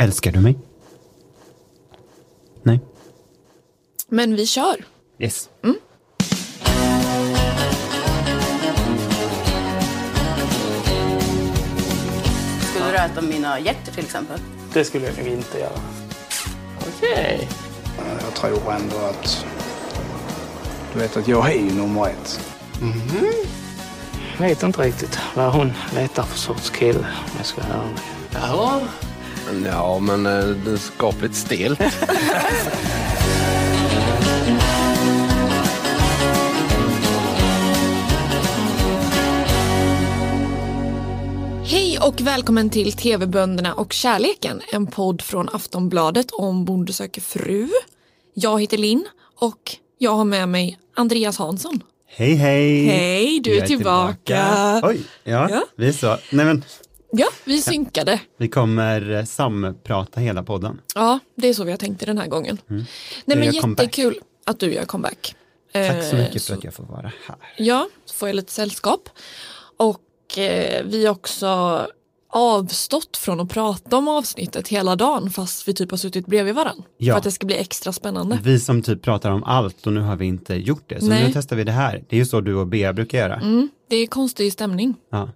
Älskar du mig? Nej. Men vi kör. Yes. Skulle du äta mina hjärtor till exempel? Det skulle jag nog inte göra. Okej. Jag tror ändå att... Du vet att jag är ju nummer ett. Jag vet inte riktigt vad hon letar för sorts kille, om jag ska vara ärlig. Ja. Ja, men eh, det är skapligt stelt. Hej och välkommen till TV-bönderna och kärleken, en podd från Aftonbladet om Bonde söker fru. Jag heter Linn och jag har med mig Andreas Hansson. Hej, hej. Hej, du är Jag tillbaka. Oj, ja, Ja. vi är så. Nej, men Ja, vi synkade. vi kommer eh, samprata hela podden. Ja, det är så vi har tänkt den här gången. Nej Jag men gör comeback. jättekul att du gör comeback. Tack så Eh, mycket för att jag får vara här. Ja, så får jag lite sällskap. Och eh, vi har också avstått från att prata om avsnittet hela dagen fast vi typ har suttit bredvid varandra. Ja. För att det ska bli extra spännande. Vi som typ pratar om allt och nu har vi inte gjort det. Så Nej. nu testar vi det här. Det är ju så du och Bea brukar göra. Mm, det är konstig stämning. Ja.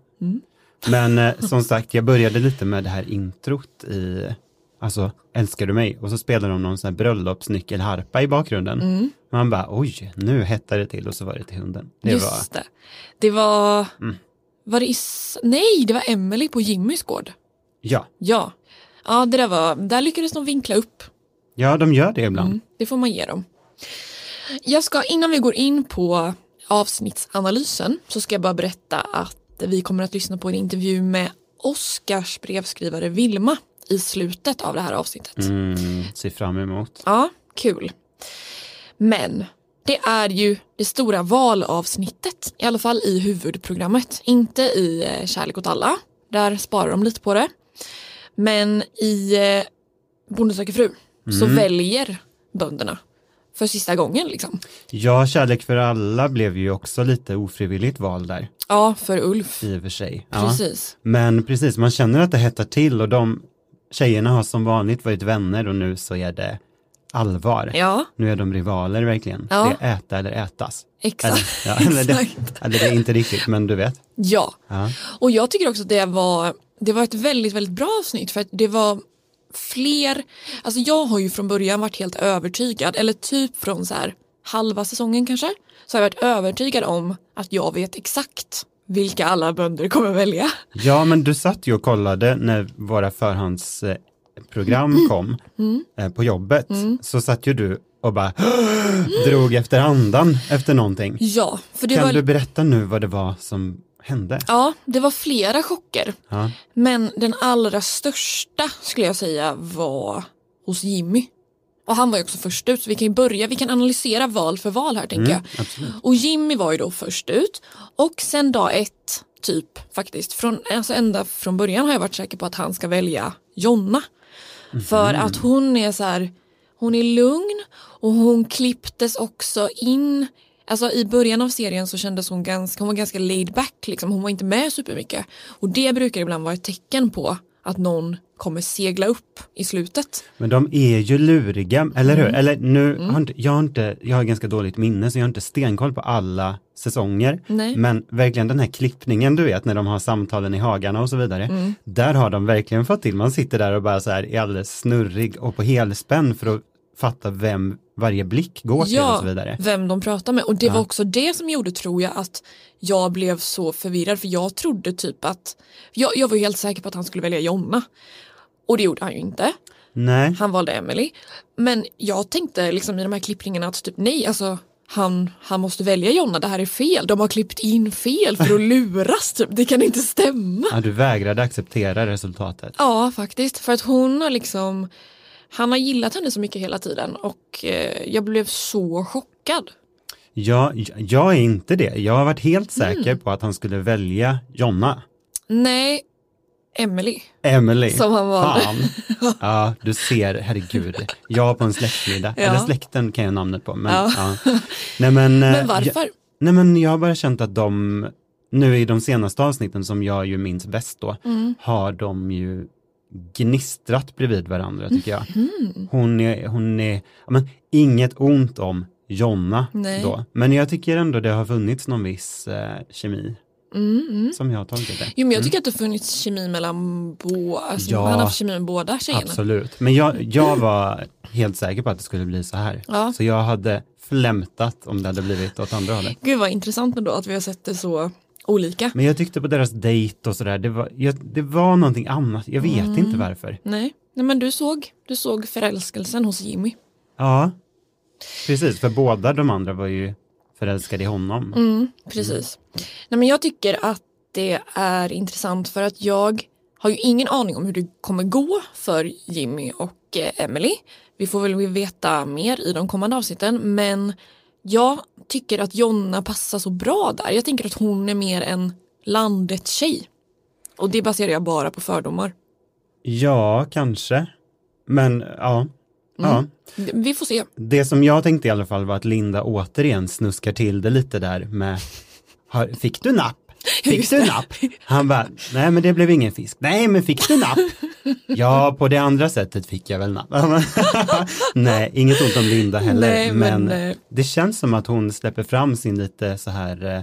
Men eh, som sagt, jag började lite med det här introt i, alltså, älskar du mig? Och så spelar de någon sån här bröllopsnyckelharpa i bakgrunden. Man bara, oj, nu hettar det till och så var det till hunden. Det Just var, Mm. det. Det var, var det is... Nej, det var Emily på Jimmys gård. ja, Ja. Ja, det där var, där lyckades de vinkla upp. ja, de gör det ibland. Mm, det får man ge dem. Jag ska, innan vi går in på avsnittsanalysen så ska jag bara berätta att vi kommer att lyssna på en intervju med Oscars brevskrivare Vilma i slutet av det här avsnittet. Mm, ser fram emot. Ja, kul. Men det är ju det stora valavsnittet, i alla fall i huvudprogrammet. Inte i eh, Kärlek åt alla, där sparar de lite på det. Men i eh, Bonde söker fru så väljer bönderna för sista gången liksom. Ja, Kärlek för alla blev ju också lite ofrivilligt val där, Ja, för Ulf. i och för sig. Ja. Precis. Men precis, man känner att det hettar till och de tjejerna har som vanligt varit vänner och nu så är det allvar. Ja, Nu är de rivaler verkligen. Ja. Det är äta eller ätas. exakt. Eller, ja, eller, det, eller det är inte riktigt, men du vet. Ja, Ja. och jag tycker också att det var, det var ett väldigt, väldigt bra avsnitt för att det var fler, alltså jag har ju från början varit helt övertygad, eller typ från så här halva säsongen kanske, så har jag varit övertygad om att jag vet exakt vilka alla bönder kommer välja. ja, men du satt ju och kollade när våra förhandsprogram kom eh, på jobbet. Så satt ju du och bara drog efter andan efter någonting. Ja, för det Kan var, du berätta nu vad det var som hände? ja, det var flera chocker. Ja. Men den allra största skulle jag säga var hos Jimmy. Och han var ju också först ut så vi kan ju börja, vi kan analysera val för val här tänker jag. Och Jimmy var ju då först ut och sen dag ett typ faktiskt, från, alltså ända från början har jag varit säker på att han ska välja Jonna. För att hon är så här, hon är lugn och hon klipptes också in Alltså i början av serien så kändes hon ganska, hon var ganska laid back liksom. Hon var inte med supermycket. Och det brukar ibland vara ett tecken på att någon kommer segla upp i slutet. Men de är ju luriga, eller Mm. hur? Eller nu, har inte, jag, har inte, jag har ganska dåligt minne så jag har inte stenkoll på alla säsonger. Nej. Men verkligen den här klippningen du vet när de har samtalen i hagarna och så vidare. Mm. Där har de verkligen fått till, man sitter där och bara så här är alldeles snurrig och på helspänn för att fatta vem varje blick går till och så vidare. vem de pratar med. Och det var också det som gjorde, tror jag, att jag blev så förvirrad. För jag trodde typ att, jag, jag var helt säker på att han skulle välja Jonna. Och det gjorde han ju inte. Nej, Han valde Emily. Men jag tänkte liksom i de här klippningarna att typ nej, alltså han, han måste välja Jonna, det här är fel. De har klippt in fel för att luras, typ. det kan inte stämma. ja, du vägrade acceptera resultatet. Ja, faktiskt. För att hon har liksom, han har gillat henne så mycket hela tiden och eh, jag blev så chockad. Jag, jag är inte det. Jag har varit helt Mm. säker på att han skulle välja Jonna. Nej, Emily. Emily. Som han valde. Fan. Ja, du ser, herregud. Jag på en släktmiddag. Ja. Eller släkten kan jag namnet på. Men, Ja. ja. Nej, men, eh, Men varför? Jag, nej men jag har bara känt att de, nu i de senaste avsnitten som jag ju minns bäst då, Mm. har de ju gnistrat bredvid varandra tycker jag. Mhm. Hon är, hon är, men inget ont om Jonna Nej. då, men jag tycker ändå det har funnits någon viss eh, kemi Mm, som jag har tolkat det. Jo men jag tycker att det har funnits kemi mellan båda, alltså, Ja. han har haft kemi med båda tjejerna. Absolut, men jag, jag var helt säker på att det skulle bli så här. Ja. Så jag hade flämtat om det hade blivit åt andra hållet. Gud vad intressant ändå att vi har sett det så olika. Men jag tyckte på deras dejt och sådär, det var, jag, det var någonting annat, jag vet Mm. inte varför. Nej. Nej men du såg, du såg förälskelsen hos Jimmy. Ja, precis, för båda de andra var ju förälskade i honom. Mm, precis. Nej, men jag tycker att det är intressant för att jag har ju ingen aning om hur det kommer gå för Jimmy och eh, Emily. Vi får väl veta mer i de kommande avsnitten men jag tycker att Jonna passar så bra där. Jag tänker att hon är mer en landet tjej. Och det baserar jag bara på fördomar. Ja, kanske. Men ja. ja. Vi får se. Det som jag tänkte i alla fall var att Linda återigen snuskar till det lite där med Fick du napp? Fick du napp? Han bara, nej men det blev ingen fisk. Nej men fick du napp? Ja, på det andra sättet fick jag väl napp. nej, inget ont om Linda heller. Nej, men men, eh, det känns som att hon släpper fram sin lite så här eh,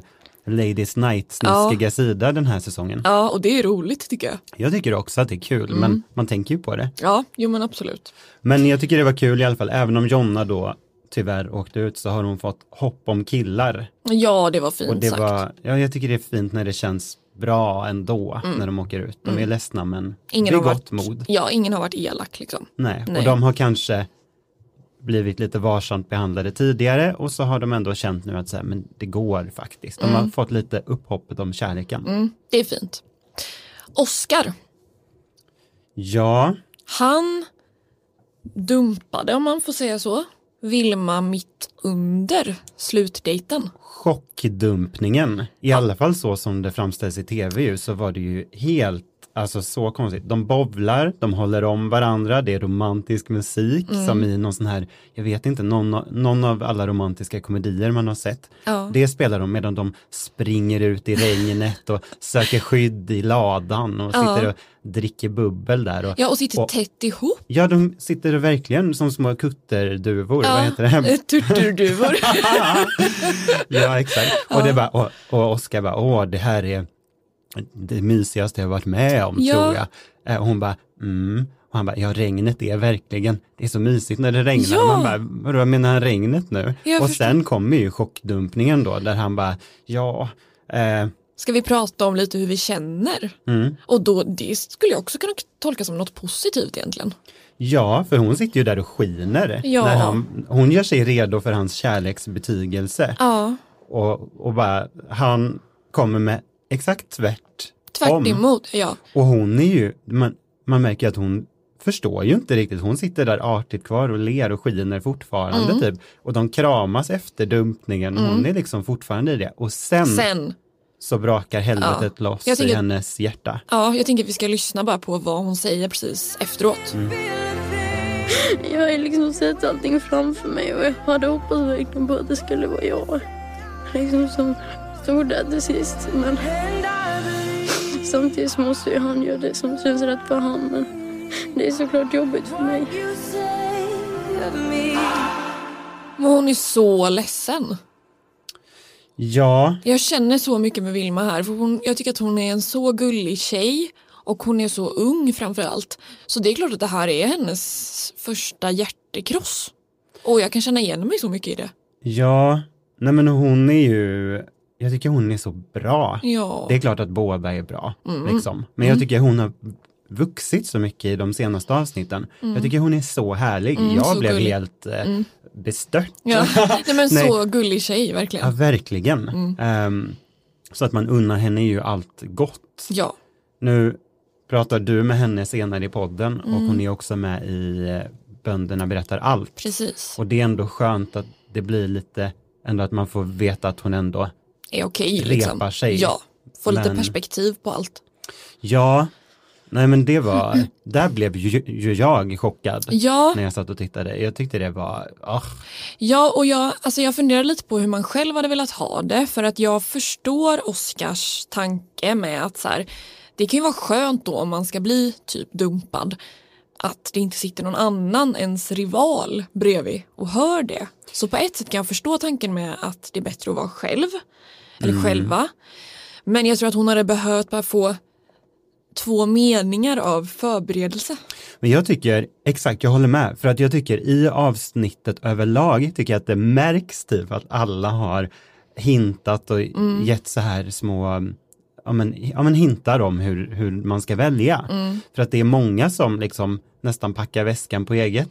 Ladies Night snuskiga sida den här säsongen. Ja och det är roligt tycker jag. Jag tycker också att det är kul, Mm. men man tänker ju på det. Ja, jo men absolut. Men jag tycker det var kul i alla fall, även om Jonna då tyvärr åkte ut så har hon fått hopp om killar. Ja det var fint Och det sagt. var, ja, jag tycker det är fint när det känns bra ändå när de åker ut. De är ledsna men Mm. Ingen det är gott varit, mod. Ja, ingen har varit elak liksom. Nej. Nej. Och de har kanske blivit lite varsamt behandlade tidigare och så har de ändå känt nu att så här, men det går faktiskt. De har fått lite upphoppet om kärleken. Mm, det är fint. Oscar, Ja, han dumpade om man får säga så. Vilma mitt under slutdejten. chockdumpningen, i alla fall så som det framställs i tv ju, så var det ju helt, alltså så konstigt. De bovlar, de håller om varandra, det är romantisk musik Mm. som i någon sån här, jag vet inte, någon, av- någon av alla romantiska komedier man har sett. Ja. Det spelar de medan de springer ut i regnet och söker skydd i ladan och Ja. sitter och dricker bubbel där. Och, Ja, och sitter och, tätt ihop. ja, de sitter verkligen som små kutterduvor, vad heter det? eh, Turturduvor. ja, exakt. Och, det bara, och, och Oskar bara, åh, det här är det mysigaste jag varit med om, Ja. tror jag. Eh, Och hon bara, mm. Och han bara, ja regnet är verkligen, det är så mysigt när det regnar. Ja. Och man bara, vadå menar han regnet nu? Jag och förstår. sen kommer ju chockdumpningen då, där han bara, ja, eh, Ska vi prata om lite hur vi känner? mm. Och då, det skulle jag också kunna tolka som något positivt egentligen. ja, för hon sitter ju där och skiner. Ja. När han, hon gör sig redo för hans kärleksbetygelse. Ja, Och, och bara, han kommer med exakt tvärt tvärt om. emot. Ja. Och hon är ju, man, man märker att hon förstår ju inte riktigt. Hon sitter där artigt kvar och ler och skiner fortfarande Mm. typ. Och de kramas efter dumpningen. Hon är liksom fortfarande i det. Och sen, Sen, så brakar helvetet loss Jag i tänker- hennes hjärta. ja, jag tänker att vi ska lyssna bara på vad hon säger precis efteråt. Mm. Jag har ju liksom sett allting framför mig och jag hade hoppats verkligen på att det skulle vara jag. Liksom som där till sist. Men samtidigt måste ju han göra det som känns rätt för han. Men det är såklart jobbigt för mig. Men hon är så ledsen. Ja, Jag känner så mycket med Vilma här. För hon, jag tycker att hon är en så gullig tjej. Och hon är så ung framför allt. Så det är klart att det här är hennes första hjärtekross. Och jag kan känna igen mig så mycket i det. ja, nej men hon är ju, jag tycker hon är så bra. Ja. Det är klart att båda är bra, Mm. liksom. Men jag tycker hon har vuxit så mycket i de senaste avsnitten. Jag tycker hon är så härlig. Mm, jag så blev gullig. helt eh, bestört. Ja. Nej, men Nej. så gullig tjej verkligen. Ja, verkligen. Mm. Ehm, så att man unnar henne ju allt gott. Ja. Nu pratar du med henne senare i podden och Mm. hon är också med i eh, Bönderna berättar allt. Precis. Och det är ändå skönt att det blir lite, ändå att man får veta att hon ändå, Är okej Repar liksom. sig. Ja. Lite Men- perspektiv på allt. ja, nej men det var, där blev ju, ju jag chockad Ja. när jag satt och tittade. Jag tyckte det var, ah, Ja, och jag, alltså jag funderar lite på hur man själv hade velat ha det. För att jag förstår Oscars tanke med att så här, det kan ju vara skönt då om man ska bli typ dumpad att det inte sitter någon annan ens rival bredvid och hör det. Så på ett sätt kan jag förstå tanken med att det är bättre att vara själv eller själva. Men jag tror att hon hade behövt bara få två meningar av förberedelse. Men jag tycker, exakt, jag håller med, för att jag tycker i avsnittet överlag tycker jag att det märks typ att alla har hintat och Mm. gett så här små, ja men, ja men hintar om hur, hur man ska välja. Mm. För att det är många som liksom nästan packar väskan på eget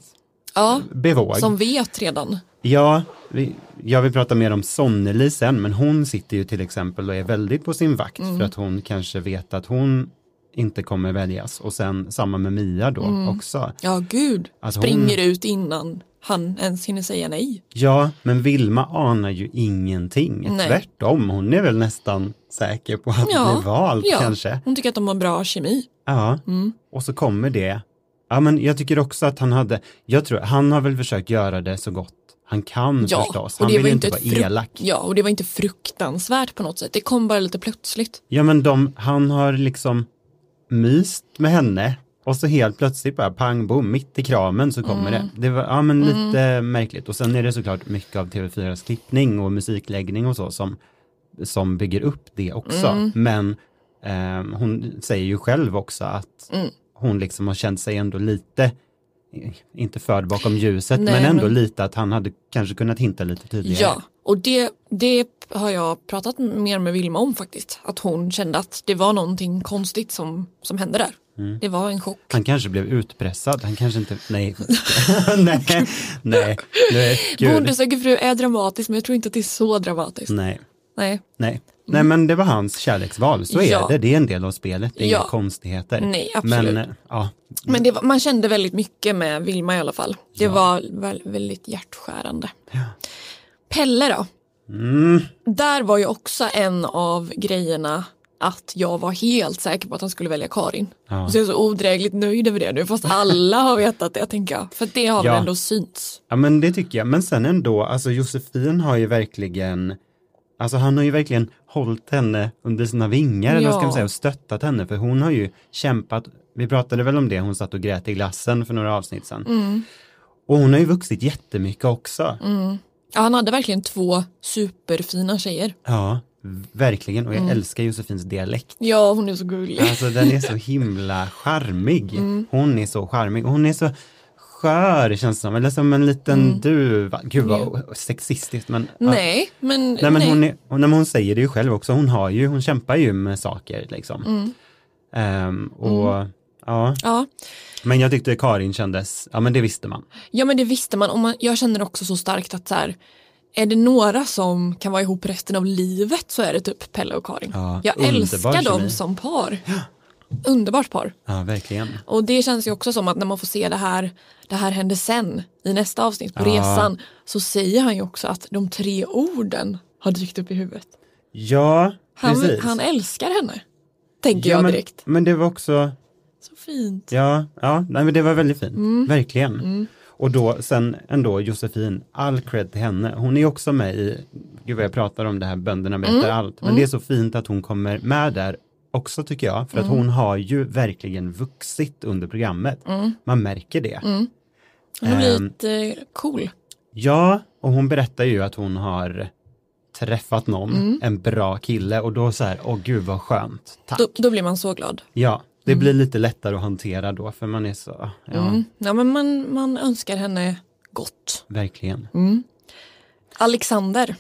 Ja, bevåg. som vet redan. Ja, vi, jag vill prata mer om Sonneli sen, men hon sitter ju till exempel och är väldigt på sin vakt Mm. för att hon kanske vet att hon inte kommer väljas. Och sen samma med Mia då Mm. också. Ja, gud. Alltså Springer hon- ut innan han ens hinner säga nej. Ja, men Vilma anar ju ingenting. Nej. Tvärtom, hon är väl nästan säker på att Ja, bli vald ja. kanske. Hon tycker att de har bra kemi. Ja, Mm. och så kommer det. Ja, men jag tycker också att han hade, jag tror, han har väl försökt göra det så gott han kan Ja, förstås. Han vill ju inte vara elak. Ja, och det var inte fruktansvärt på något sätt. Det kom bara lite plötsligt. Ja men de, han har liksom myst med henne och så helt plötsligt bara pang bom, mitt i kramen så kommer Mm. det. Det var ja, men lite märkligt och sen är det såklart mycket av TV4s klippning och musikläggning och så som, som bygger upp det också. Mm. Men ehm, hon säger ju själv också att Mm. hon liksom har känt sig ändå lite eh, inte förd bakom ljuset, Nej, men ändå men- lite att han hade kanske kunnat hinta lite tidigare. Ja, och det, det har jag pratat mer med Vilma om faktiskt. Att hon kände att det var någonting konstigt som, som hände där. Mm. Det var en chock. Han kanske blev utpressad, han kanske inte, nej, nej, nej, nej, Bonde söker fru är dramatiskt men jag tror inte att det är så dramatiskt. nej, Nej, nej, nej men det var hans kärleksval, så är Ja. det, det är en del av spelet, det är Ja. inga konstigheter. Nej, absolut. Men, eh, ja, men det var, man kände väldigt mycket med Vilma i alla fall. Det var väl, väldigt hjärtskärande. Pelle då? mm, Där var ju också en av grejerna att jag var helt säker på att han skulle välja Karin. Ja. Och så är jag så odrägligt nöjd över det nu fast alla har vetat det tänker jag. För det har Ja. väl ändå synts. ja men det tycker jag, men sen ändå, alltså Josefin har ju verkligen, alltså han har ju verkligen hållit henne under sina vingar, eller vad ska Ja. man säga, och stöttat henne, för hon har ju kämpat, vi pratade väl om det, hon satt och grät i glassen för några avsnitt sedan. Mm. Och hon har ju vuxit jättemycket också. Ja, han hade verkligen två superfina tjejer. Ja, verkligen. Och jag Mm. älskar Josefins dialekt. Ja, hon är så gullig. Alltså den är så himla charmig. Mm. Hon är så charmig. Och hon är så skör känns det som. Eller som en liten duva. Gud vad sexistiskt. Men, ja. Mm. Nej, men, Nej, men Hon, är, hon säger det ju själv också. Hon har ju, hon kämpar ju med saker liksom. Mm. Ehm, och ja, Ja. men jag tyckte Karin kändes, ja men det visste man. ja, men det visste man. Och man, jag känner också så starkt att så här, är det några som kan vara ihop resten av livet så är det typ Pelle och Karin. Ja, jag älskar dem som par. Underbart par. Ja, verkligen. Och det känns ju också som att när man får se det här, det här hände sen i nästa avsnitt på Ja. resan så säger han ju också att de tre orden har dykt upp i huvudet. Ja, Han, precis. han älskar henne. Tänker ja, jag men, direkt. Men det var också, Så fint. Ja, ja nej, men det var väldigt fint. Mm. Verkligen. Och då sen ändå Josefin, all cred till henne. Hon är också med i, gud vad jag pratar om det här bönderna berättar Mm. allt. Men det är så fint att hon kommer med där också tycker jag. För att Mm. hon har ju verkligen vuxit under programmet. Man märker det. Hon har blivit eh, cool. Ja, och hon berättar ju att hon har träffat någon, Mm. en bra kille och då så här, åh gud vad skönt, tack. Då, då blir man så glad. Ja, det blir lite lättare att hantera då för man är så, ja, Mm. Ja, men man, man önskar henne gott. verkligen. Alexander.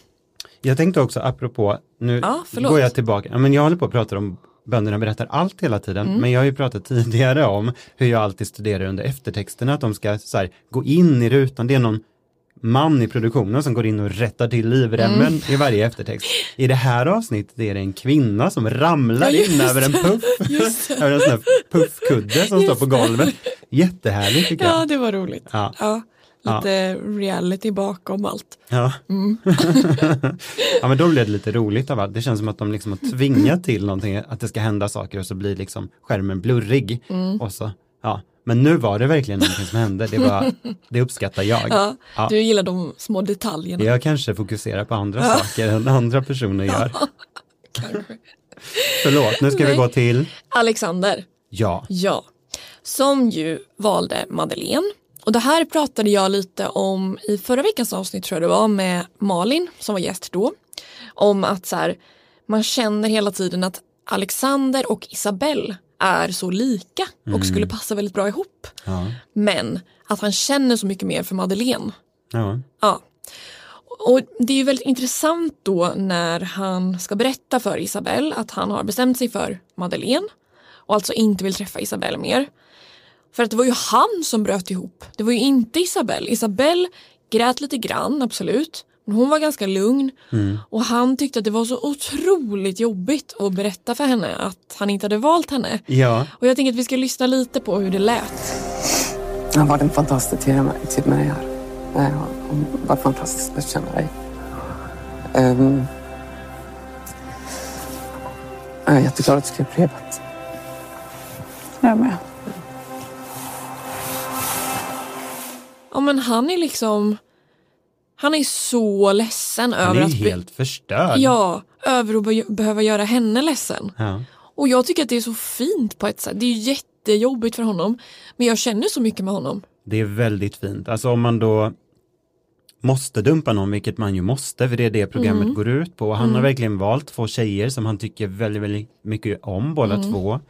Jag tänkte också apropå, nu Ja, går jag tillbaka, men jag håller på att prata om bönderna berättar allt hela tiden, Mm. men jag har ju pratat tidigare om hur jag alltid studerar under eftertexterna, att de ska så här, gå in i rutan, det är någon man i produktionen som går in och rättar till livremmen Mm. i varje eftertext. I det här avsnittet är det en kvinna som ramlar Ja, in över en puff, över en sån här puffkudde som står Just på golvet. Jättehärligt tycker Ja, jag. det var roligt. Ja. Ja, lite reality bakom allt. Ja. Mm. ja men då blev det lite roligt av allt. Det känns som att de liksom har tvingat till någonting, att det ska hända saker och så blir liksom skärmen blurrig. Mm. Och så, ja. Men nu var det verkligen någonting som hände, det, var, det uppskattar jag. Ja, Ja. Du gillar de små detaljerna. Jag kanske fokuserar på andra saker än andra personer gör. Kanske. Förlåt, nu ska vi Nej. gå till, Alexander, ja, ja, som ju valde Madeleine. Och det här pratade jag lite om i förra veckans avsnitt tror jag det var med Malin som var gäst då. Om att så här, man känner hela tiden att Alexander och Isabelle är så lika och skulle passa väldigt bra ihop. ja, Men att han känner så mycket mer för Madeleine. ja, Ja. Och det är ju väldigt intressant då när han ska berätta för Isabelle att han har bestämt sig för Madeleine och alltså inte vill träffa Isabelle mer. För att det var ju han som bröt ihop. Det var ju inte Isabelle. Isabelle grät lite grann, absolut. Men hon var ganska lugn och han tyckte att det var så otroligt jobbigt att berätta för henne att han inte hade valt henne. ja, Och jag tänker att vi ska lyssna lite på hur det lät. Har varit en fantastisk tid med, tid med dig här. Det har varit fantastiskt att känna dig. Um, jag är jätteglad att du skrev brevet. Jag med. Ja men han är liksom Han är så ledsen han över är att ju be- helt förstörd. Ja, över att be- behöva göra henne ledsen. Ja. Och jag tycker att det är så fint på ett sätt. Det är jättejobbigt för honom. Men jag känner så mycket med honom. Det är väldigt fint. Alltså om man då måste dumpa någon, vilket man ju måste, för det är det programmet Mm. går ut på. Han har verkligen valt två tjejer som han tycker väldigt, väldigt mycket om, båda Mm. två.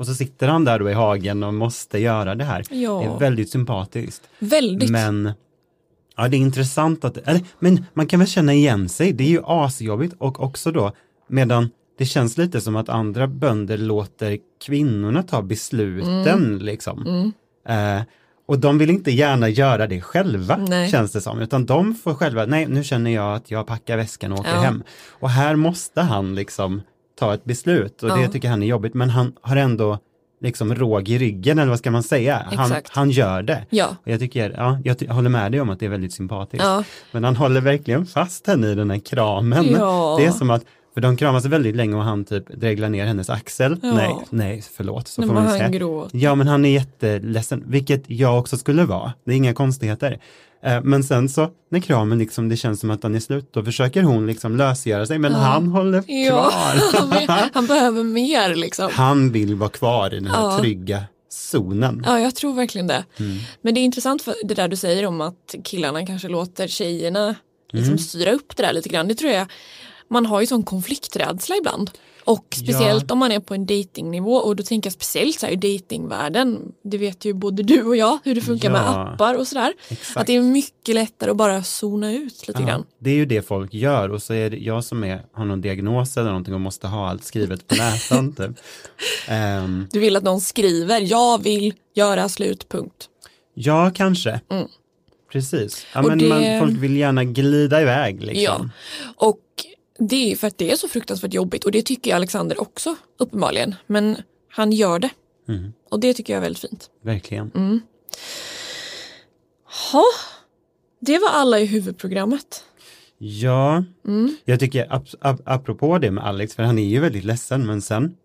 Och så sitter han där då i hagen och måste göra det här. Ja. Det är väldigt sympatiskt. Väldigt. Men ja, det är intressant att, eller, men man kan väl känna igen sig, det är ju asjobbigt och också då, medan det känns lite som att andra bönder låter kvinnorna ta besluten Mm. liksom. Eh, och de vill inte gärna göra det själva, Nej. känns det som, utan de får själva, nej nu känner jag att jag packar väskan och åker Ja. hem. Och här måste han liksom ta ett beslut och det Ja. tycker han är jobbigt, men han har ändå liksom råg i ryggen, eller vad ska man säga? Han, han gör det. Ja. Och jag tycker, ja, jag ty- håller med dig om att det är väldigt sympatiskt. Ja. Men han håller verkligen fast henne i den här kramen. Ja. Det är som att, för de kramas väldigt länge och han typ dreglar ner hennes axel. Ja. Nej, nej, förlåt, så Nej, får man han säga. gråter. Ja, men han är jätteledsen, vilket jag också skulle vara. Det är inga konstigheter. Eh, Men sen så, när kramen liksom, det känns som att den är slut, då försöker hon liksom lösgöra sig, men han håller Ja, kvar. han behöver mer liksom. han vill vara kvar i den här Ja. trygga zonen. Ja, jag tror verkligen det. Mm. Men det är intressant för det där du säger om att killarna kanske låter tjejerna liksom Mm. styra upp det där lite grann. Det tror jag, man har ju sån konflikträdsla ibland. Och speciellt Ja. om man är på en datingnivå och då tänker jag speciellt så här i datingvärlden. Det vet ju både du och jag hur det funkar med Ja. appar och sådär. Att det är mycket lättare att bara zona ut lite Ja, grann. det är ju det folk gör och så är det jag som är, har någon diagnos eller någonting och måste ha allt skrivet på näsan. typ. Ehm, Du vill att någon skriver, jag vill göra slut, punkt. ja, kanske. Precis. Ja, Och men det- man, folk vill gärna glida iväg. Liksom. Ja, och det är för att det är så fruktansvärt jobbigt och det tycker Alexander också uppenbarligen. Men han gör det. Mm. Och det tycker jag är väldigt fint. Verkligen. Mm. Ha, det var alla i huvudprogrammet. Ja, Mm. jag tycker ap ap apropå det med Alex, för han är ju väldigt ledsen, men sen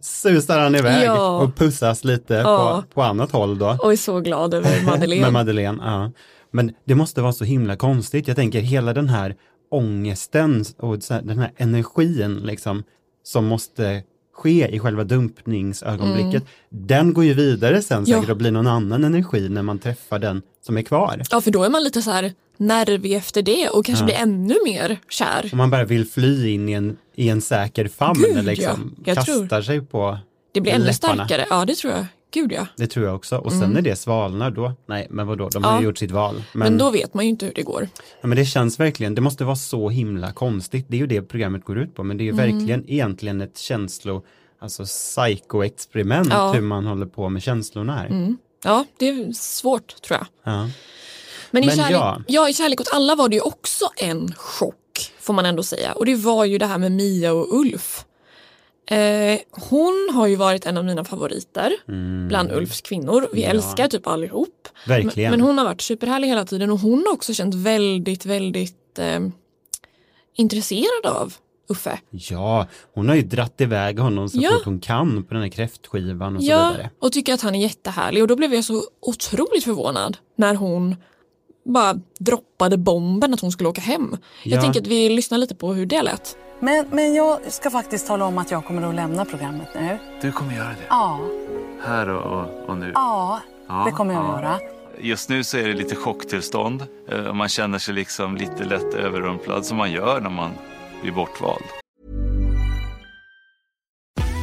susar han iväg Ja. och pussas lite Ja. på, på annat håll då. Och är så glad över Madeleine. Med Madeleine, ja. Men det måste vara så himla konstigt. Jag tänker hela den här ångesten och den här energin liksom som måste ske i själva dumpningsögonblicket. Den går ju vidare sen Mm. Ja. säkert och blir någon annan energi när man träffar den som är kvar. Ja, för då är man lite så här nervig efter det och kanske Ja. blir ännu mer kär. Om man bara vill fly in i en, i en säker famn Gud, liksom ja. Jag kastar tror- sig på Det blir ännu läpparna. starkare. Ja, det tror jag. Gud ja. Det tror jag också. Och sen när det svalnar då, nej men vadå, de har Ja. ju gjort sitt val. Men, då vet man ju inte hur det går. Ja, men det känns verkligen, det måste vara så himla konstigt. Det är ju det programmet går ut på, men det är ju Mm. verkligen egentligen ett känslo, alltså psykoexperiment Ja. hur man håller på med känslorna här. Ja, det är svårt tror jag. Ja. Men, i, Men kärlek, ja. ja. i Kärlek åt alla var det ju också en chock får man ändå säga. Och det var ju det här med Mia och Ulf. Eh, hon har ju varit en av mina favoriter bland Ulfs kvinnor. Vi Mm. Ja. älskar typ allihop. Verkligen. Men, men hon har varit superhärlig hela tiden och hon har också känt väldigt, väldigt eh, intresserad av Uffe. Ja, hon har ju dratt iväg honom så Ja. fort hon kan på den här kräftskivan och så Ja, vidare. och tycker att han är jättehärlig och då blev jag så otroligt förvånad när hon bara droppade bomben att hon skulle åka hem. Jag Ja. tänker att vi lyssnar lite på hur det lät. Men, men jag ska faktiskt tala om att jag kommer att lämna programmet nu. Du kommer göra det? Ja, Här och, och, och nu? ja, Ja, det kommer jag ja. att göra. Just nu så är det lite chocktillstånd. Eh, Man känner sig liksom lite lätt överrumplad som man gör när man blir bortvald.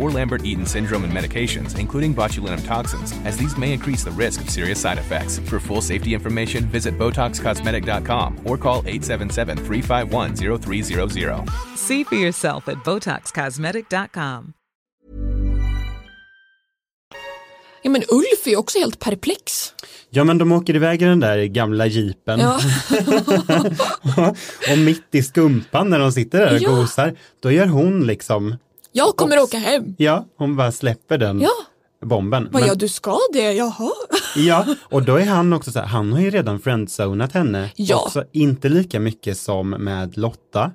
or Lambert-Eaton syndrome and medications, including botulinum toxins, as these may increase the risk of serious side effects. For full safety information, visit BotoxCosmetic.com or call 877-351-0300. See for yourself at BotoxCosmetic.com. Ja men Ulf är också helt perplex. Ja men de åker iväg i den där gamla jeepen. Ja. och mitt i skumpan när de sitter där och Ja. gosar, då gör hon liksom, Jag kommer åka hem. ja, hon bara släpper den Ja. bomben. Vad Men- ja, du ska det, jaha. Ja, och då är han också så här, han har ju redan friendzonat henne. Ja. Också inte lika mycket som med Lotta.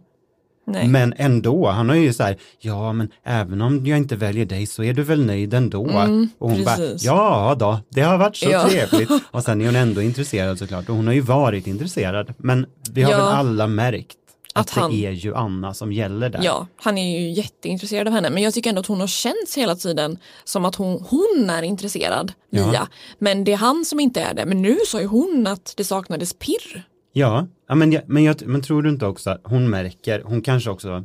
Nej. Men ändå, han har ju så här, ja men även om jag inte väljer dig så är du väl nöjd ändå. Mm, och hon bara, ja då, det har varit så Ja. trevligt. Och sen är hon ändå intresserad såklart, och hon har ju varit intresserad. Men vi har Ja. väl alla märkt att, Att han- det är ju Anna som gäller där. Ja, han är ju jätteintresserad av henne. Men jag tycker ändå att hon har känts hela tiden som att hon, hon är intresserad, Ja. Mia. Men det är han som inte är det. Men nu sa ju hon att det saknades pirr. Ja, ja men, jag, men, jag, men tror du inte också att hon märker, hon kanske också,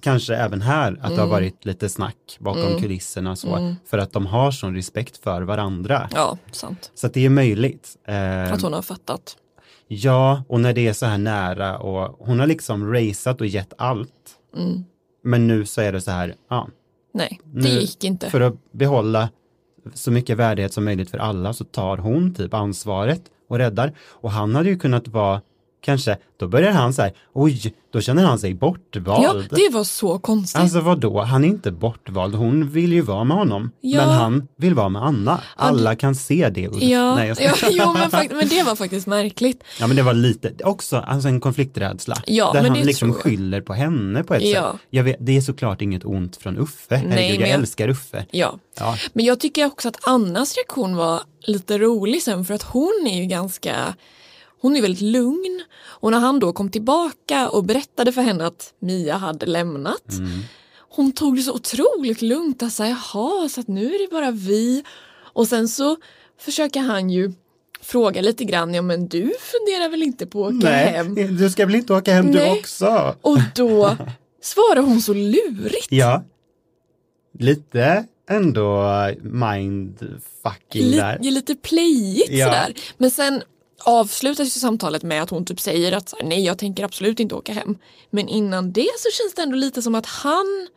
kanske även här, att det har Mm. varit lite snack bakom Mm. kulisserna så, Mm. för att de har sån respekt för varandra. Ja, sant. Så att det är möjligt. Eh, Att hon har fattat. Ja, och när det är så här nära och hon har liksom raceat och gett allt. Mm. Men nu så är det så här, ja. Nej, det nu, gick inte. För att behålla så mycket värdighet som möjligt för alla så tar hon typ ansvaret och räddar. Och han hade ju kunnat vara, kanske, då börjar han så här, oj, då känner han sig bortvald. Ja, det var så konstigt. Alltså vadå, han är inte bortvald, hon vill ju vara med honom. Ja. Men han vill vara med Anna. Alla kan se det. Ja, Nej, jag ja, jo, men, fakt- men det var faktiskt märkligt. Ja men det var lite, också alltså en konflikträdsla. Ja, där men han det liksom skyller på henne på ett Ja. sätt. Jag vet, det är såklart inget ont från Uffe, herregud Nej, jag men jag- älskar Uffe. Ja. Ja. Men jag tycker också att Annas reaktion var lite rolig sen för att hon är ju ganska hon är väldigt lugn och när han då kom tillbaka och berättade för henne att Mia hade lämnat Mm. hon tog det så otroligt lugnt att säga jaha så att nu är det bara vi och sen så försöker han ju fråga lite grann ja men du funderar väl inte på att åka Nej, hem du ska väl inte åka hem du Nej. också? och då svarar hon så lurigt Ja. Lite ändå mindfucking där. lite playigt Ja. sådär. Men sen avslutas ju samtalet med att hon typ säger att här, nej jag tänker absolut inte åka hem. Men innan det så känns det ändå lite som att han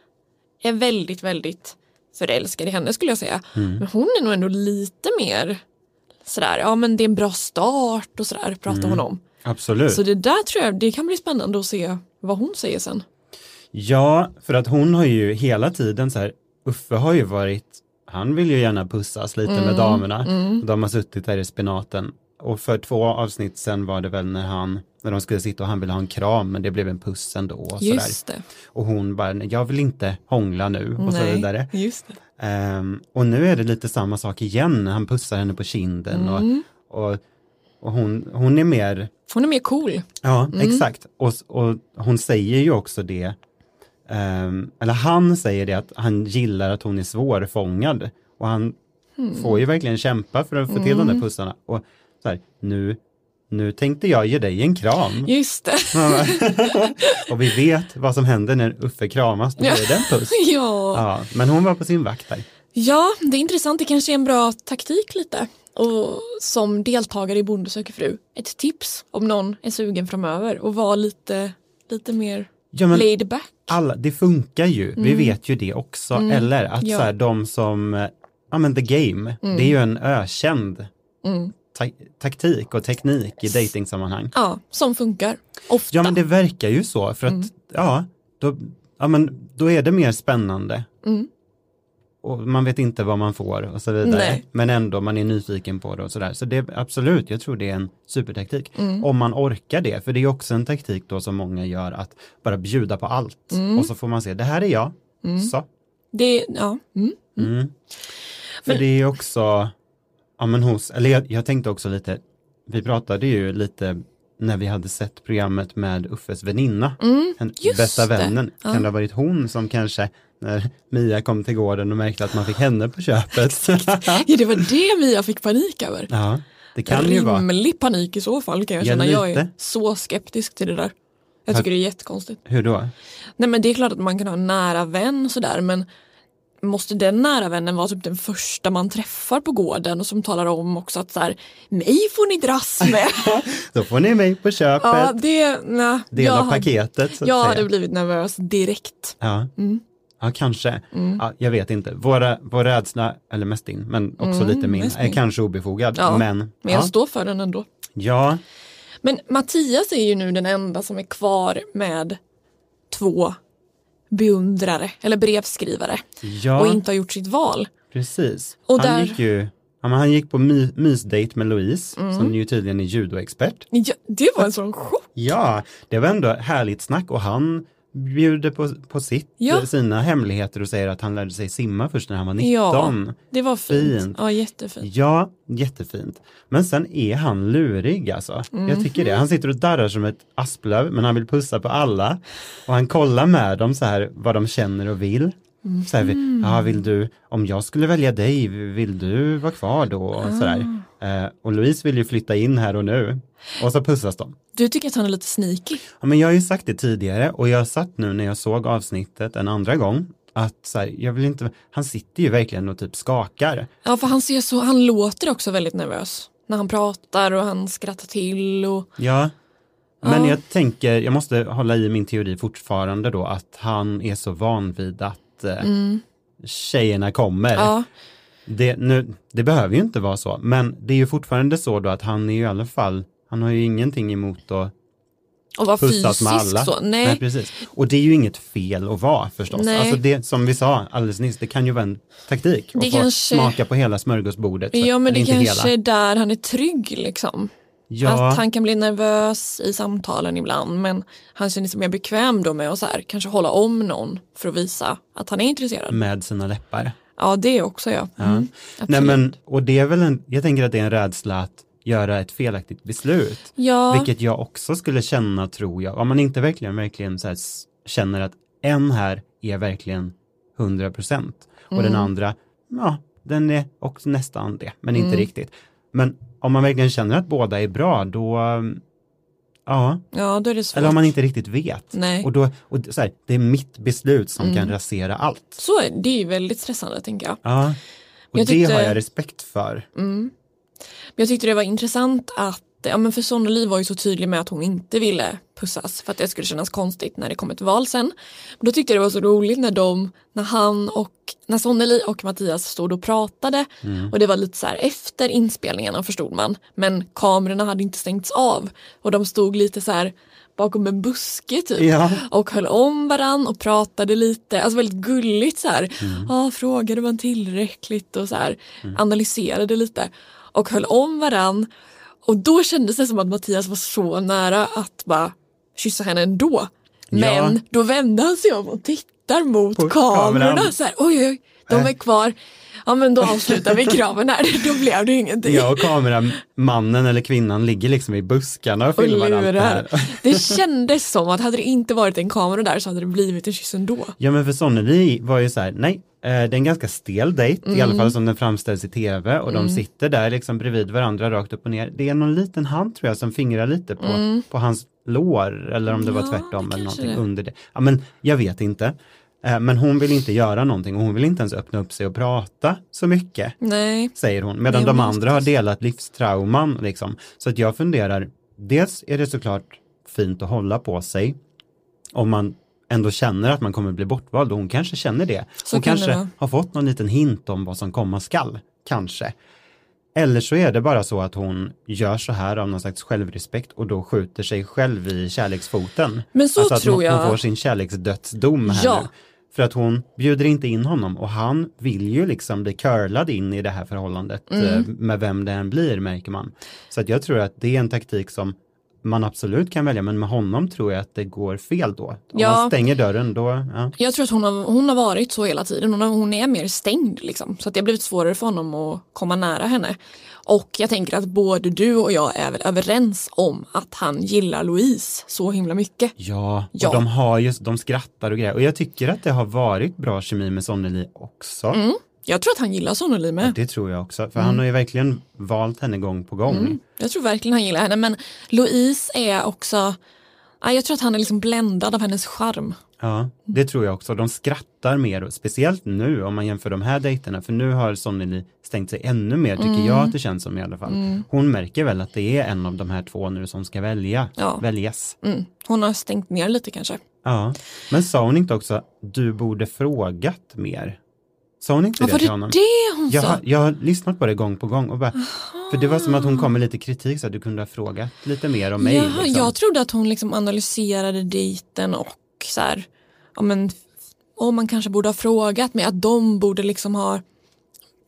är väldigt, väldigt förälskad i henne skulle jag säga. Mm. Men hon är nog ändå lite mer sådär, ja men det är en bra start och sådär pratar Mm. hon om. Absolut. Så det där tror jag, det kan bli spännande att se vad hon säger sen. Ja, för att hon har ju hela tiden så här, Uffe har ju varit, han vill ju gärna pussas lite med Mm, damerna. mm. De har suttit där i spenaten. Och för två avsnitt sen var det väl när han, när de skulle sitta och han ville ha en kram, men det blev en puss ändå. Och, Just sådär. det. och hon bara, "Nej, jag vill inte hångla nu och så Nej, vidare. Just det. Ehm, och nu är det lite samma sak igen, han pussar henne på kinden Mm. och, och, och hon, hon är mer, Hon är mer cool. Ja, Mm. exakt. Och, och hon säger ju också det, ehm, eller han säger det att han gillar att hon är svårfångad. Och han Mm. får ju verkligen kämpa för att få till de Mm. där pussarna. Och så här, nu, nu tänkte jag ge dig en kram. Just det. och vi vet vad som händer när Uffe kramas, då Ja. blir det en puss. ja. Ja, men hon var på sin vakt där. Ja, det är intressant. Det kanske är en bra taktik lite. Och som deltagare i Bonde söker fru, ett tips om någon är sugen framöver och vara lite, lite mer Ja, men laid back. alla, det funkar ju, vi Mm. vet ju det också. Mm. Eller att Ja. så här, de som, eh, ja men the game, Mm. det är ju en ökänd Mm. Ta- taktik och teknik i dejtingsammanhang. Ja, som funkar. Ofta. Ja men det verkar ju så för att, Mm. ja, då, ja men då är det mer spännande. Mm. Och man vet inte vad man får och så vidare. Nej. Men ändå, man är nyfiken på det och sådär. Så det absolut, jag tror det är en supertaktik. Mm. Om man orkar det, för det är också en taktik då som många gör att bara bjuda på allt. Mm. Och så får man se, det här är jag. Mm. Så. Det, ja. Mm. För det är också, ja men hos, eller jag, jag tänkte också lite, vi pratade ju lite när vi hade sett programmet med Uffes väninna, Mm, bästa det. vännen. Ja. Kan det ha varit hon som kanske, när Mia kom till gården och märkte att man fick henne på köpet? Ja, det var det Mia fick panik över. ja, det kan ju vara. Rimlig panik i så fall kan jag Ja, känna. jag är lite. så skeptisk till det där. Jag tycker det är jättekonstigt. Hur då? Nej men det är klart att man kan ha en nära vän sådär men måste den nära vännen vara typ den första man träffar på gården och som talar om också att så här, mig får ni dras med. Då får ni mig på köpet, ja, det, nej, dela jag paketet så Jag säga. hade blivit nervös direkt. Ja. Mm. Ja, kanske. Mm. Ja, jag vet inte. Våra, vår rädsla, eller mest din, men också Mm, lite min, är min. kanske obefogad. Ja, men Men ja. jag står för den ändå. ja, Men Mattias är ju nu den enda som är kvar med två beundrare eller brevskrivare ja och inte har gjort sitt val. precis. Och han, där- gick ju, han gick på my, mysdate med Louise, Mm. som ju tydligen är judoexpert. Ja, det var en sån chock. Ja, det var ändå härligt snack och han bjuder på, på sitt, Ja. sina hemligheter och säger att han lärde sig simma först när han var 19. Ja, det var fint. Fint. Ja, jättefint. Ja, jättefint. Men sen är han lurig alltså. Jag tycker Mhm. det. Han sitter och darrar som ett asplöv men han vill pussa på alla. Och han kollar med dem så här vad de känner och vill. Så här, Mhm. ja, vill du, om jag skulle välja dig, vill du vara kvar då? Och, Ah. sådär. Eh, och Louise vill ju flytta in här och nu. Och så pussas de. Du tycker att han är lite sneaky. Ja, men jag har ju sagt det tidigare och jag satt nu när jag såg avsnittet en andra gång att så här, jag vill inte, han sitter ju verkligen och typ skakar. Ja, för han ser så, han låter också väldigt nervös när han pratar och han skrattar till och Ja, men Ja. jag tänker, jag måste hålla i min teori fortfarande då att han är så van vid att eh, mm, tjejerna kommer. ja, Det, nu, det behöver ju inte vara så, men det är ju fortfarande så då att han är ju i alla fall, han har ju ingenting emot att och vara fysisk med alla. så. Nej, precis. Och det är ju inget fel att vara förstås. Nej. Alltså det som vi sa alldeles nyss, det kan ju vara en taktik. Det att kanske- smaka på hela smörgåsbordet. ja men det kanske hela. är där han är trygg liksom. Ja, Att han kan bli nervös i samtalen ibland men han känner sig mer bekväm då med att så här, kanske hålla om någon för att visa att han är intresserad. med sina läppar. Ja det också ja. Ja. Mm, Nej absolut. men, och det är väl en, jag tänker att det är en rädsla att göra ett felaktigt beslut. ja, Vilket jag också skulle känna tror jag, om man inte verkligen, verkligen så här, känner att en här är verkligen 100 procent och den Mm. andra, ja, den är också nästan det, men inte Mm. riktigt. Men om man verkligen känner att båda är bra, då, ja, ja då är det svårt. eller om man inte riktigt vet. Nej. Och då, och så här, det är mitt beslut som Mm. kan rasera allt. Så det är ju väldigt stressande tänker jag. Ja, och Jag det tyckte- har jag respekt för. Mm. Men jag tyckte det var intressant att, ja men för Sonnelie var ju så tydlig med att hon inte ville pussas för att det skulle kännas konstigt när det kom ett val sen. Men då tyckte jag det var så roligt när de, när han och, när Sonnelie och Mattias stod och pratade Mm. och det var lite så här efter inspelningarna förstod man men kamerorna hade inte stängts av och de stod lite så här bakom en buske typ Ja. och höll om varann och pratade lite, alltså väldigt gulligt så här. Mm. Ja, frågade man tillräckligt och så här analyserade lite och höll om varann. Och då kändes det som att Mattias var så nära att bara kyssa henne ändå. Men Ja. då vände han sig om och tittar mot På kamerorna. kameran. Så här, oj, oj, de är kvar. Ja men då avslutar vi kraven här, då blev det ingenting. Ja, och kameramannen eller kvinnan ligger liksom i buskarna och och filmar allt det här. Det kändes som att hade det inte varit en kamera där så hade det blivit en kyss ändå. Ja men för Sonnelie var ju så här, nej, det är en ganska stel dejt, i alla Mm. fall som den framställs i tv och Mm. de sitter där liksom bredvid varandra rakt upp och ner. Det är någon liten hand tror jag som fingrar lite på, Mm. på hans lår eller om det var Ja, tvärtom det eller någonting det. under det. Ja men jag vet inte. Eh, Men hon vill inte göra någonting och hon vill inte ens öppna upp sig och prata så mycket, Nej. säger hon. Medan Nej, de andra har delat livstrauman. Liksom. Så att jag funderar, dels är det såklart fint att hålla på sig om man ändå känner att man kommer bli bortvald och hon kanske känner det. Så hon kan det kanske vara. har fått någon liten hint om vad som komma skall, kanske. Eller så är det bara så att hon gör så här av någon slags självrespekt och då skjuter sig själv i kärleksfoten. Men så alltså att tror hon, jag- hon får sin kärleksdödsdom här Ja. nu. För att hon bjuder inte in honom och han vill ju liksom bli curlad in i det här förhållandet Mm. eh, med vem det än blir märker man. Så att jag tror att det är en taktik som man absolut kan välja men med honom tror jag att det går fel då. Om Ja. man stänger dörren då, ja. Jag tror att hon har, hon har varit så hela tiden. Hon, har, hon är mer stängd liksom. Så att det har blivit svårare för honom att komma nära henne. Och jag tänker att både du och jag är väl överens om att han gillar Louise så himla mycket. Ja, Ja. och de har just, de skrattar och grejer. Och jag tycker att det har varit bra kemi med Sonneli också. Mm. Jag tror att han gillar Sonneli med. Det tror jag också, för han har ju verkligen valt henne gång på gång. Mm. Jag tror verkligen han gillar henne men Louise är också, ja, jag tror att han är liksom bländad av hennes charm. Ja, det tror jag också. De skrattar mer, speciellt nu om man jämför de här dejterna, för nu har Sonneli stängt sig ännu mer, tycker Mm. jag att det känns som i alla fall. Mm. Hon märker väl att det är en av de här två nu som ska välja, Ja. väljas. Mm. Hon har stängt ner lite kanske. Ja, men sa hon inte också, du borde frågat mer? Sa hon inte Ja, det var till det honom? det hon jag, sa? jag har lyssnat på det gång på gång och bara, för det var som att hon kom med lite kritik så att du kunde ha frågat lite mer om mig. Jaha, liksom. Jag trodde att hon liksom analyserade dejten och så här, ja men, och man kanske borde ha frågat mig att de borde liksom ha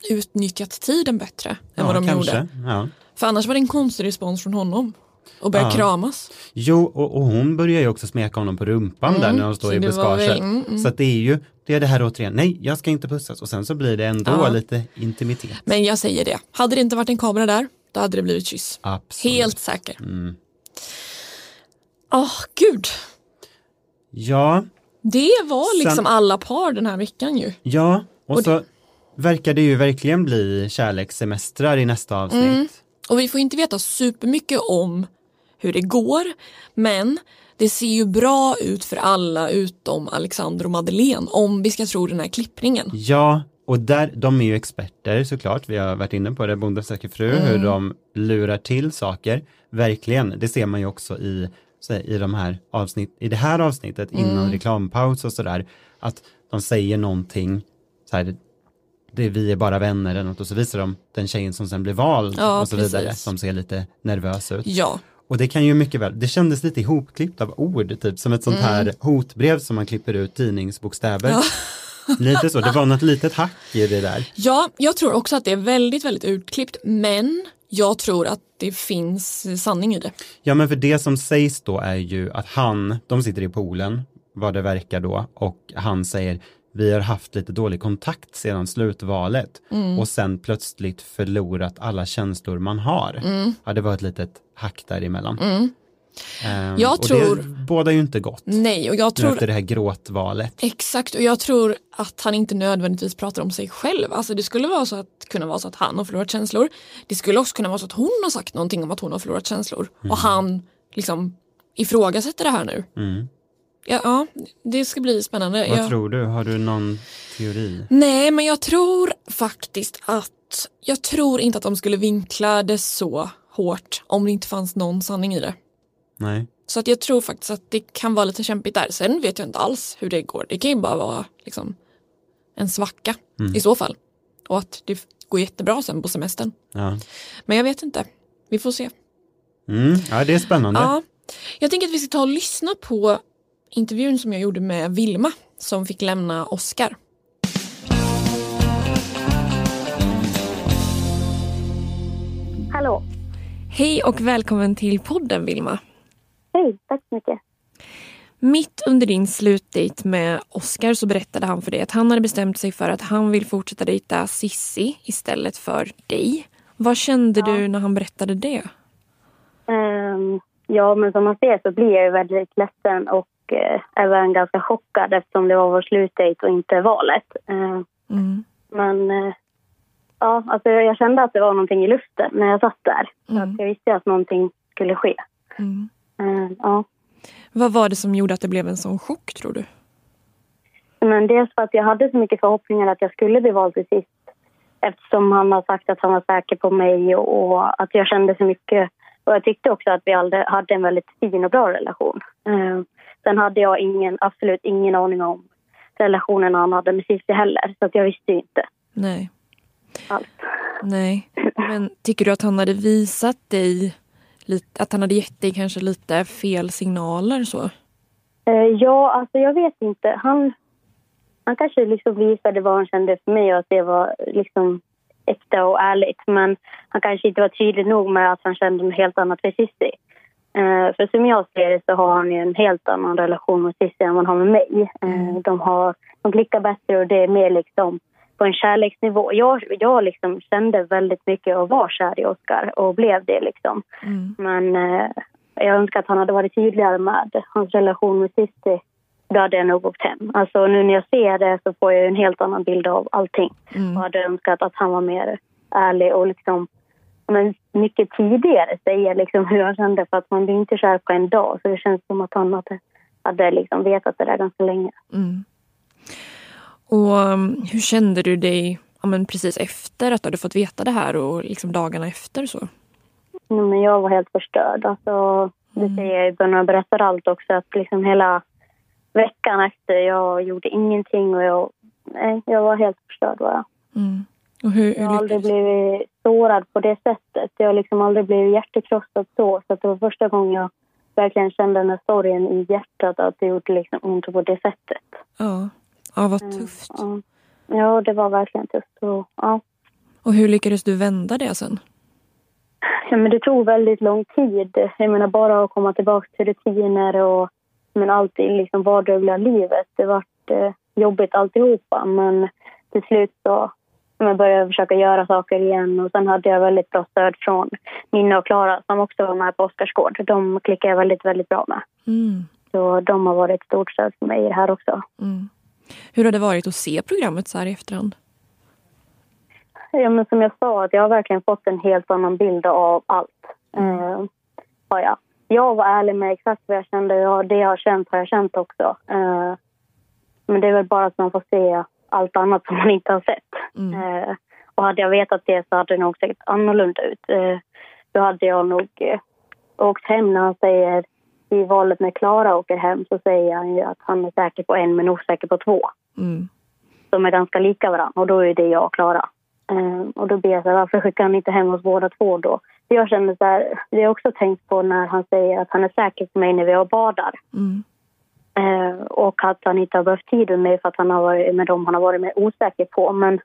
utnyttjat tiden bättre än ja, vad de kanske. gjorde. Ja. För annars var det en konstig respons från honom. Och börja Ja. kramas. Jo, och, och hon börjar ju också smeka honom på rumpan Mm, där när de står så i det buskaget. mm, mm. Så det är ju, det är det här återigen, nej, jag ska inte pussas och sen så blir det ändå Ja. lite intimitet. Men jag säger det, hade det inte varit en kamera där, då hade det blivit kyss. Absolut. Helt säker. Mm. Åh, gud. Ja, Det var liksom Sen- alla par den här veckan ju. ja, och, Och så verkar det ju verkligen bli kärlekssemestrar i nästa avsnitt. Mm. Och vi får inte veta supermycket om hur det går. Men det ser ju bra ut för alla utom Alexander och Madeleine om vi ska tro den här klippningen. Ja, och där, de är ju experter såklart, vi har varit inne på det, Bonde söker fru, Mm. hur de lurar till saker. Verkligen, det ser man ju också i, i, de här avsnitt, i det här avsnittet innan Mm. reklampaus och sådär, att de säger någonting, så här, det är vi är bara vänner eller något och så visar de den tjejen som sen blir vald Ja, och så vidare, precis. som ser lite nervös ut. Ja. Och det kan ju mycket väl, det kändes lite ihopklippt av ord, typ som ett sånt Mm. här hotbrev som man klipper ut tidningsbokstäver. Ja. Lite så, det var något litet hack i det där. Ja, jag tror också att det är väldigt, väldigt utklippt. Men jag tror att det finns sanning i det. Ja men för det som sägs då är ju att han, de sitter i poolen, vad det verkar då, och han säger vi har haft lite dålig kontakt sedan slutvalet Mm. och sen plötsligt förlorat alla känslor man har. Mm. Ja, det var ett litet hack däremellan. Mm. Ehm, Jag tror- det bådar ju inte gott. Nej, och jag Nu tror efter det här gråtvalet. Exakt, och jag tror att han inte nödvändigtvis pratar om sig själv. Alltså det skulle vara så att, kunna vara så att han har förlorat känslor. Det skulle också kunna vara så att hon har sagt någonting om att hon har förlorat känslor. Mm. Och han liksom ifrågasätter det här nu. Mm. Ja, ja det ska bli spännande. Vad jag... tror du? Har du någon teori? Nej, men jag tror faktiskt att jag tror inte att de skulle vinkla det så hårt om det inte fanns någon sanning i det. Nej. Så att jag tror faktiskt att det kan vara lite kämpigt där. Sen vet jag inte alls hur det går. Det kan ju bara vara liksom, en svacka Mm. i så fall. Och att det går jättebra sen på semestern. Ja. Men jag vet inte. Vi får se. Mm. ja, det är spännande. Ja. Jag tänker att vi ska ta och lyssna på intervjun som jag gjorde med Vilma som fick lämna Oscar. Hallå. Hej och välkommen till podden Vilma. Hej, tack så mycket. Mitt under din slutdejt med Oscar så berättade han för dig att han hade bestämt sig för att han vill fortsätta dejta Sissi istället för dig. Vad kände du när han berättade det? Ehm, ja, men som man ser så blir jag ju väldigt ledsen och även ganska chockad eftersom det var vår slutdejt och inte valet. Ehm, Mm. men eh, ja, alltså jag, kände att det var någonting i luften när jag satt där. Att jag visste att någonting skulle ske. Mm. Ja. Vad var det som gjorde att det blev en sån chock tror du? Men dels för att jag hade så mycket förhoppningar att jag skulle bli vald till sist. Eftersom han har sagt att han var säker på mig och, och att jag kände så mycket. Och jag tyckte också att vi hade en väldigt fin och bra relation. Sen hade jag ingen, absolut ingen aning om relationen han hade med Cissi heller. Så att jag visste ju inte Nej. allt. Nej. Men tycker du att han hade visat dig att han hade gett dig kanske lite fel signaler så? Eh, ja, alltså jag vet inte. Han, han kanske liksom visade vad han kände för mig och att det var liksom äkta och ärligt. Men han kanske inte var tydlig nog med att han kände något helt annat för Cissi. Eh, för som jag ser det så har han ju en helt annan relation med Cissi än han har med mig. Eh, de, har, de klickar bättre och det är mer liksom på en kärleksnivå. Jag, jag liksom kände väldigt mycket och var kär i Oscar och blev det liksom. Men eh, jag önskar att han hade varit tydligare med hans relation med Cissi. Då hade jag nog åkt hem. Alltså nu när jag ser det så får jag en helt annan bild av allting. Och hade önskat att han var mer ärlig och liksom men mycket tidigare säga liksom hur jag kände för att man blir inte kär på en dag. Så det känns som att han hade, hade liksom vetat det där ganska länge. Mm. Och um, hur kände du dig ja, men precis efter att du hade fått veta det här och liksom dagarna efter så? Men jag var helt förstörd. Alltså, det säger jag i början när jag berättar allt också. Att liksom hela veckan efter, jag gjorde ingenting och jag, nej, jag var helt förstörd bara. Mm. Och hur, Jag har aldrig blivit sårad på det sättet. Jag har liksom aldrig blivit hjärtekrossad så. Så att det var första gången jag verkligen kände den här sorgen i hjärtat. Att det gjorde liksom ont på det sättet. Ja, ja vad tufft. Ja, ja det var verkligen tufft. Och, ja. Och hur lyckades du vända det sen? Ja, men det tog väldigt lång tid. Jag menar bara att komma tillbaka till rutiner och men allt i liksom vardagliga livet. Det var eh, jobbigt alltihopa men till slut så jag började försöka göra saker igen och sen hade jag väldigt bra stöd från Minna och Klara som också var med på Oscarsgård. De klickade jag väldigt, väldigt bra med. Mm. Så de har varit ett stort stöd för mig i det här också. Mm. Hur har det varit att se programmet så här i efterhand? Ja, men som jag sa, att jag har verkligen fått en helt annan bild av allt. Eh, ja, ja. Jag var ärlig med exakt vad jag kände och det jag har känt har jag känt också. Eh, men det är väl bara att man får se allt annat som man inte har sett. Eh, och hade jag vetat det så hade det nog sett annorlunda ut. Eh, då hade jag nog eh, åkt hem när han säger i valet när Klara åker hem så säger han ju att han är säker på en men osäker på två. Mm. De är ganska lika varandra och då är det jag och Klara. Eh, och då blir jag så här, varför skickar han inte hem oss båda två då? Jag känner så här, det har jag också tänkt på när han säger att han är säker på mig när vi har badar. Mm. Eh, och att han inte har behövt tid med mig för att han har varit med dem han har varit mer osäker på. Men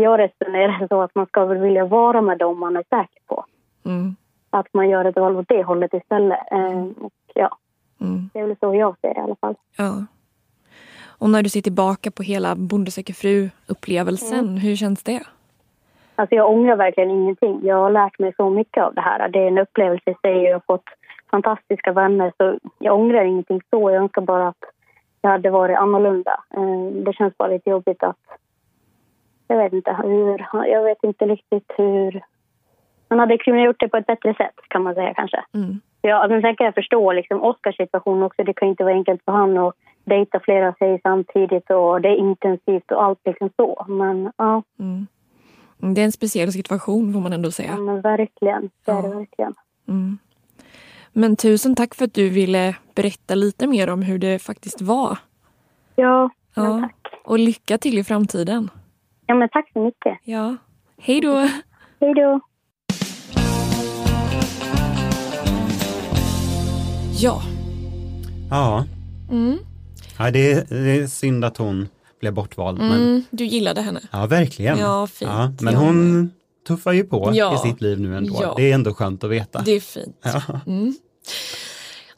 jag resonerar så att man ska väl vilja vara med dem man är säker på. Mm. Att man gör ett val åt det hållet istället. Eh, och ja, Mm. det är väl så jag ser det i alla fall. Ja. Och när du ser tillbaka på hela Bonde söker fru-upplevelsen, Mm. hur känns det? Alltså jag ångrar verkligen ingenting. Jag har lärt mig så mycket av det här. Det är en upplevelse i sig. Jag har fått fantastiska vänner. Så jag ångrar ingenting så. Jag önskar bara att det hade varit annorlunda. Eh, Det känns bara lite jobbigt att... Jag vet inte hur... Jag vet inte riktigt hur... Man hade kunnat gjort det på ett bättre sätt kan man säga kanske. Mm. Ja, men sen kan jag förstå liksom Oscars situation också. Det kan inte vara enkelt för han att dejta flera tjejer samtidigt och det är intensivt och allt liksom så. Men ja, Mm. Det är en speciell situation får man ändå säga. ja men verkligen. Det är det verkligen. Mm. Men tusen tack för att du ville berätta lite mer om hur det faktiskt var. Ja, Ja. Och lycka till i framtiden. Ja men tack så mycket. Ja. Hej då! Hej då! Ja. Ja, Mm. ja det, är, det är synd att hon blev bortvald. Men, Mm. Du gillade henne. ja, verkligen. Ja, fint. Ja, men Ja. hon tuffar ju på Ja. i sitt liv nu ändå. Ja. Det är ändå skönt att veta. Det är fint. Ja. Mm.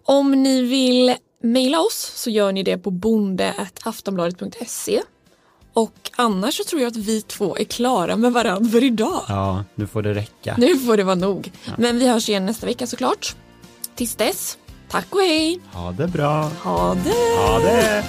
Om ni vill mejla oss så gör ni det på bonde.aftonbladet.se och annars så tror jag att vi två är klara med varandra för idag. ja, nu får det räcka. Nu får det vara nog. Men vi hörs igen nästa vecka såklart. Tills dess, tack och hej! Ha det bra. Ha det! Ha det!